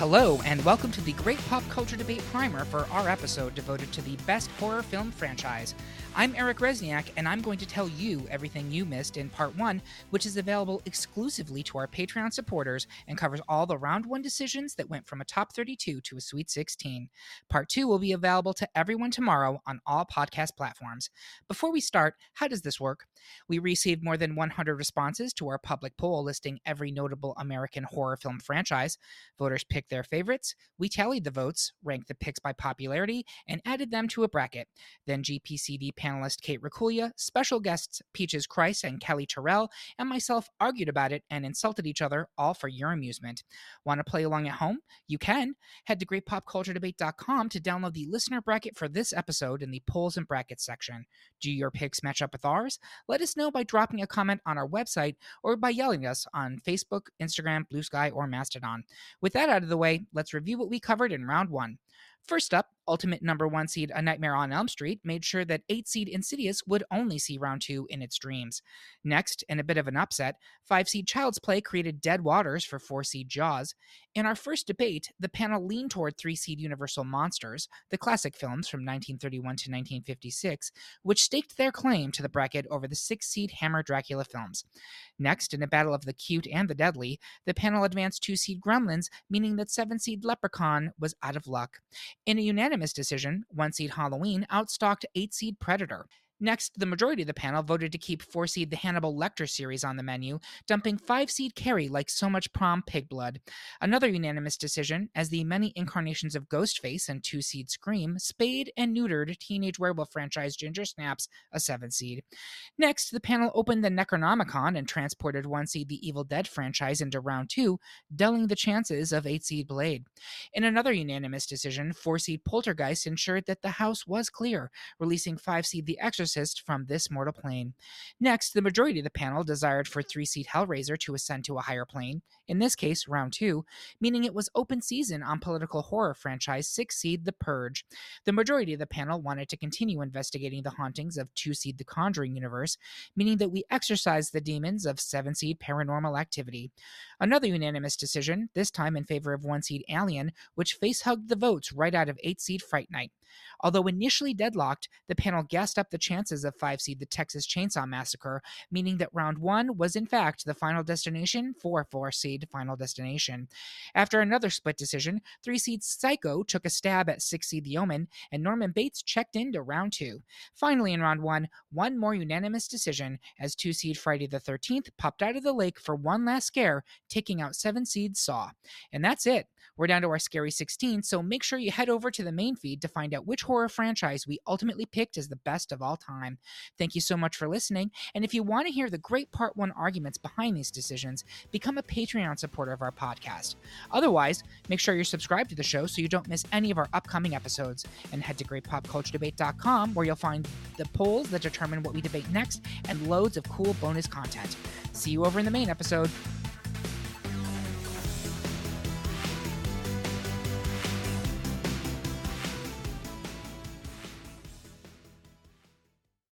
Hello, and welcome to the Great Pop Culture Debate Primer for our episode devoted to the best horror film franchise. I'm Eric Resniak, and I'm going to tell you everything you missed in Part 1, which is available exclusively to our Patreon supporters and covers all the round 1 decisions that went from a top 32 to a Sweet 16. Part 2 will be available to everyone tomorrow on all podcast platforms. Before we start, how does this work? We received more than 100 responses to our public poll listing every notable American horror film franchise. Voters picked their favorites, we tallied the votes, ranked the picks by popularity, and added them to a bracket. Then GPCD panelist Kate Racculia, special guests Peaches Christ and Kelly Terrell, and myself argued about it and insulted each other, all for your amusement. Want to play along at home? You can. Head to greatpopculturedebate.com to download the listener bracket for this episode in the polls and brackets section. Do your picks match up with ours? Let us know by dropping a comment on our website or by yelling us on Facebook, Instagram, Bluesky, or Mastodon. With that out of the way, let's review what we covered in round one. First up, ultimate number one seed A Nightmare on Elm Street made sure that eight seed Insidious would only see round two in its dreams. Next, in a bit of an upset, five seed Child's Play created Dead Waters for four seed Jaws. In our first debate, the panel leaned toward three seed Universal Monsters, the classic films from 1931 to 1956, which staked their claim to the bracket over the six seed Hammer Dracula films. Next, in a battle of the cute and the deadly, the panel advanced two seed Gremlins, meaning that seven seed Leprechaun was out of luck. In a unanimous decision, one seed Halloween outstocked eight seed Predator. Next, the majority of the panel voted to keep 4 seed the Hannibal Lecter series on the menu, dumping 5 seed Carrie like so much prom pig blood. Another unanimous decision, as the many incarnations of Ghostface and 2 seed Scream spayed and neutered teenage werewolf franchise Ginger Snaps a 7 seed. Next, the panel opened the Necronomicon and transported 1 seed the Evil Dead franchise into round 2, dulling the chances of 8 seed Blade. In another unanimous decision, 4 seed Poltergeist ensured that the house was clear, releasing 5 seed The Exorcist exorcist from this mortal plane. Next, the majority of the panel desired for three seat Hellraiser to ascend to a higher plane, in this case, round two, meaning it was open season on political horror franchise six seed The Purge. The majority of the panel wanted to continue investigating the hauntings of two seed The Conjuring universe, meaning that we exorcised the demons of seven seed Paranormal Activity. Another unanimous decision, this time in favor of one seed Alien, which face hugged the votes right out of eight seed Fright Night. Although initially deadlocked, the panel gassed up the chances of 5 seed the Texas Chainsaw Massacre, meaning that round 1 was in fact the final destination for 4 seed Final Destination. After another split decision, 3 seed Psycho took a stab at 6 seed The Omen, and Norman Bates checked into round 2. Finally, in round 1, one more unanimous decision as 2 seed Friday the 13th popped out of the lake for one last scare, taking out 7 seed Saw. And that's it. We're down to our scary 16, so make sure you head over to the main feed to find out which horror franchise we ultimately picked as the best of all time. Thank you so much for listening, and if you want to hear the great part 1 arguments behind these decisions, become a Patreon supporter of our podcast. Otherwise, make sure you're subscribed to the show so you don't miss any of our upcoming episodes, and head to greatpopculturedebate.com where you'll find the polls that determine what we debate next and loads of cool bonus content. See you over in the main episode.